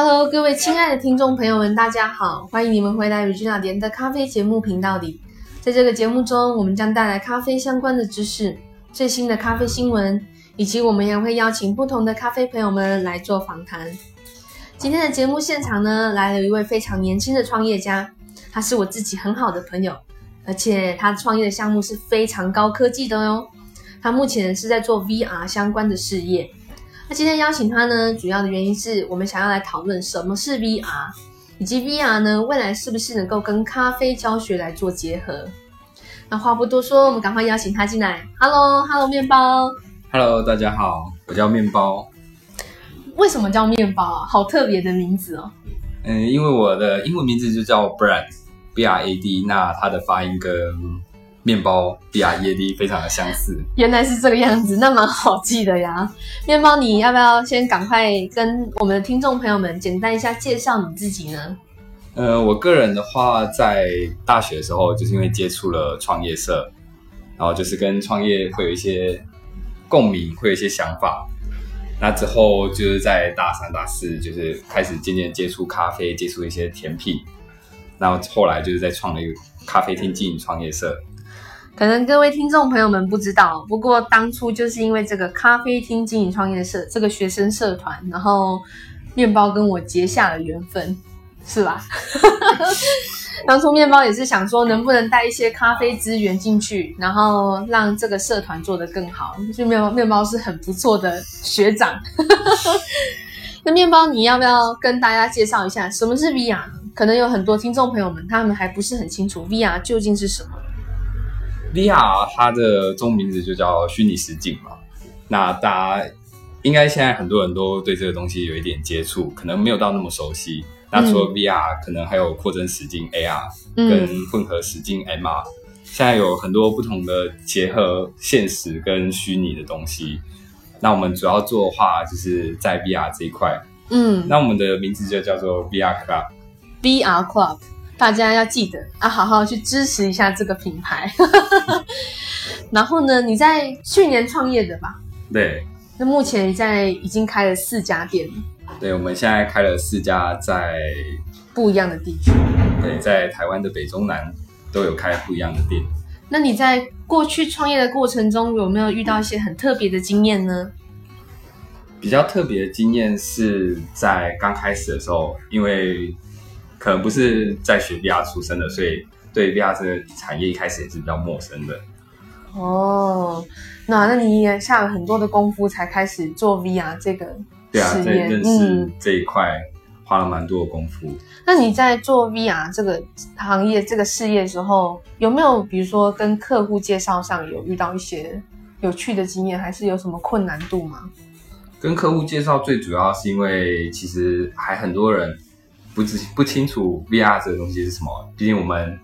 Hello，各位亲爱的听众朋友们，大家好，欢迎你们回来与君老莲的咖啡节目频道里。在这个节目中，我们将带来咖啡相关的知识、最新的咖啡新闻，以及我们也会邀请不同的咖啡朋友们来做访谈。今天的节目现场呢，来了一位非常年轻的创业家，他是我自己很好的朋友，而且他创业的项目是非常高科技的哦。他目前是在做 VR 相关的事业。那今天邀请他呢，主要的原因是我们想要来讨论什么是 VR，以及 VR 呢未来是不是能够跟咖啡教学来做结合。那话不多说，我们赶快邀请他进来。Hello，Hello，面包。Hello，大家好，我叫面包。为什么叫面包啊？好特别的名字哦。嗯，因为我的英文名字就叫 Brad，B R A D，那它的发音跟面包 E A D 非常的相似。原来是这个样子，那蛮好记的呀。面包，你要不要先赶快跟我们的听众朋友们简单一下介绍你自己呢？呃，我个人的话，在大学的时候，就是因为接触了创业社，然后就是跟创业会有一些共鸣，会有一些想法。那之后就是在大三、大四，就是开始渐渐接触咖啡，接触一些甜品。然后后来就是在创了一个咖啡厅经营创业社。可能各位听众朋友们不知道，不过当初就是因为这个咖啡厅经营创业社这个学生社团，然后面包跟我结下了缘分，是吧？当初面包也是想说，能不能带一些咖啡资源进去，然后让这个社团做得更好。就面包面包是很不错的学长。那面包，你要不要跟大家介绍一下什么是 VR？可能有很多听众朋友们他们还不是很清楚 VR 究竟是什么。VR 它的中文名字就叫虚拟实境嘛。那大家应该现在很多人都对这个东西有一点接触，可能没有到那么熟悉。那除了 VR，、可能还有扩增实境 AR 嗯跟混合实境 MR，、现在有很多不同的结合现实跟虚拟的东西。那我们主要做的话，就是在 VR 这一块。嗯那我们的名字就叫做 VR Club。，VR Club，大家要记得啊，好好去支持一下这个品牌。然后呢，你在去年创业的吧？对，那目前在已经开了四家店，对，我们现在开了四家在不一样的地区。对，在台湾的北中南都有开不一样的店。那你在过去创业的过程中，有没有遇到一些很特别的经验呢？比较特别的经验是在刚开始的时候，因为可能不是在学 VR 出身的，所以对 VR 这个产业一开始也是比较陌生的。哦，那那你也下了很多的功夫才开始做 VR 这个对啊，事业。在认识嗯，这一块花了蛮多的功夫。那你在做 VR 这个行业、这个事业的时候，有没有比如说跟客户介绍上有遇到一些有趣的经验，还是有什么困难度吗？跟客户介绍最主要是因为其实还很多人不知不清楚 VR 这个东西是什么，毕竟我们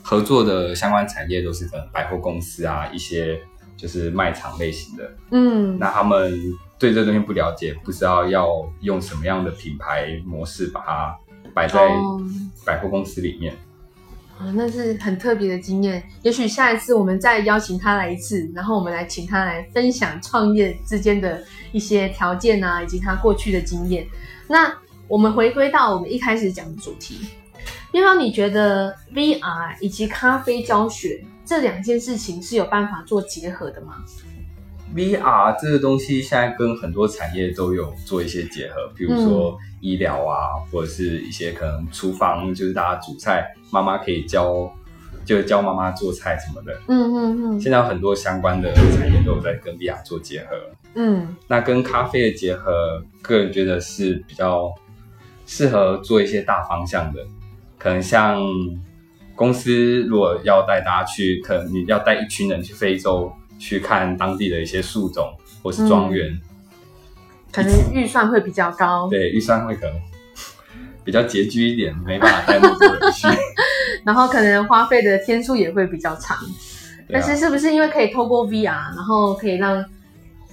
合作的相关产业都是可能百货公司啊，一些就是卖场类型的。嗯，那他们对这东西不了解，不知道要用什么样的品牌模式把它摆在哦百货公司里面。啊，那是很特别的经验。也许下一次我们再邀请他来一次，然后我们来请他来分享创业之间的一些条件啊，以及他过去的经验。那我们回归到我们一开始讲的主题，面包，你觉得 VR 以及咖啡教学这两件事情是有办法做结合的吗？VR 这个东西现在跟很多产业都有做一些结合，比如说医疗啊，或者是一些可能厨房，就是大家煮菜，妈妈可以教，就教妈妈做菜什么的。嗯嗯嗯现在有很多相关的产业都有在跟 VR 做结合。嗯那跟咖啡的结合，个人觉得是比较适合做一些大方向的，可能像公司如果要带大家去，可能你要带一群人去非洲去看当地的一些树种或是庄园，可能预算会比较高，对预算会可能比较拮据一点，没办法带那么多人去。然后可能花费的天数也会比较长。啊但是是不是因为可以透过 VR，然后可以让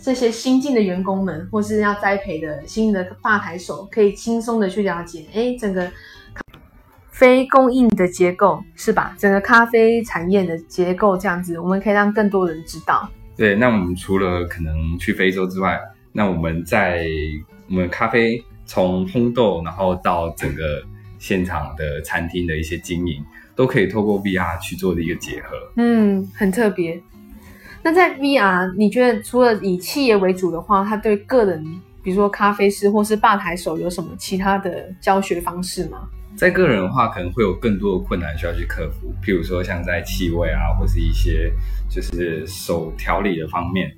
这些新进的员工们，或是要栽培的新的吧台手，可以轻松的去了解，哎，整个非供应的结构是吧？整个咖啡产业的结构这样子，我们可以让更多人知道。对，那我们除了可能去非洲之外，那我们在我们咖啡从烘豆，然后到整个现场的餐厅的一些经营，都可以透过 VR 去做的一个结合。嗯，很特别。那在 VR，你觉得除了以企业为主的话，它对个人，比如说咖啡师或是吧台手，有什么其他的教学方式吗？在个人的话，可能会有更多的困难需要去克服，譬如说像在气味啊，或是一些就是手调理的方面。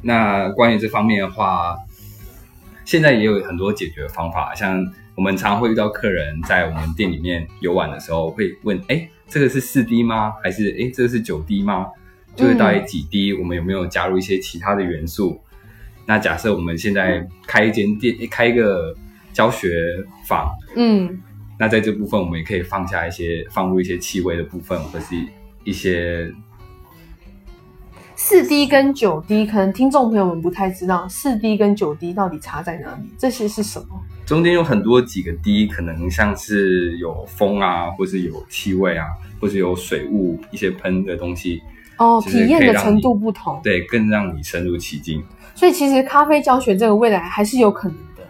那关于这方面的话，现在也有很多解决方法，像我们常会遇到客人在我们店里面游玩的时候，会问：哎，这个是四滴吗？还是哎，这个是九滴吗？就是到底几滴？我们有没有加入一些其他的元素？那假设我们现在开一间店，开一个教学坊，嗯，那在这部分我们也可以放下一些，放入一些气味的部分，或是一些四滴跟九滴，可能听众朋友们不太知道四滴跟九滴到底差在哪里，这些是什么？中间有很多几个滴，可能像是有风啊，或是有气味啊，或是有水雾一些喷的东西。哦，就是体验的程度不同，对，更让你深入其境。所以其实咖啡教学这个未来还是有可能的。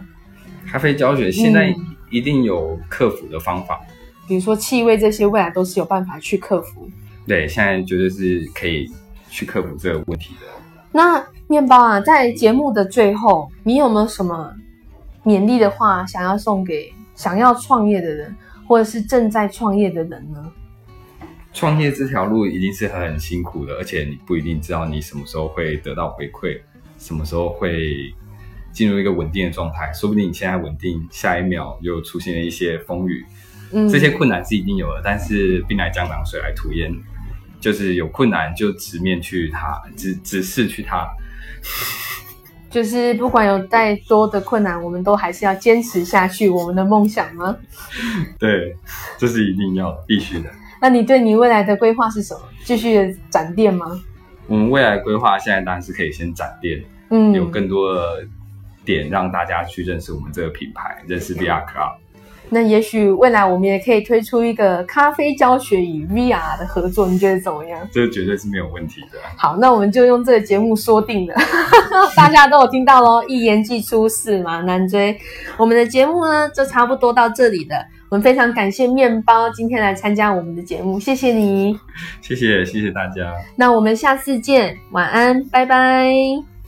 咖啡教学现在嗯一定有克服的方法，比如说气味这些，未来都是有办法去克服。对，现在绝对是可以去克服这个问题的。那面包啊，在节目的最后，你有没有什么勉励的话想要送给想要创业的人，或者是正在创业的人呢？创业这条路一定是很辛苦的，而且你不一定知道你什么时候会得到回馈，什么时候会进入一个稳定的状态。说不定你现在稳定，下一秒又出现了一些风雨，嗯，这些困难是一定有的。但是兵来将挡，水来土掩，就是有困难就直面去它，直直视去它。就是不管有再多的困难，我们都还是要坚持下去我们的梦想吗？对，这是一定要，必须的。那你对你未来的规划是什么？继续展店吗？我们未来规划现在当然是可以先展店，嗯，有更多的点让大家去认识我们这个品牌，认识 VR Club。那也许未来我们也可以推出一个咖啡教学与 VR 的合作，你觉得怎么样？这绝对是没有问题的。好，那我们就用这个节目说定了，大家都有听到喽，一言既出，驷马难追。我们的节目呢，就差不多到这里了。我们非常感谢面包今天来参加我们的节目，谢谢你。谢谢，谢谢大家。那我们下次见，晚安，拜拜。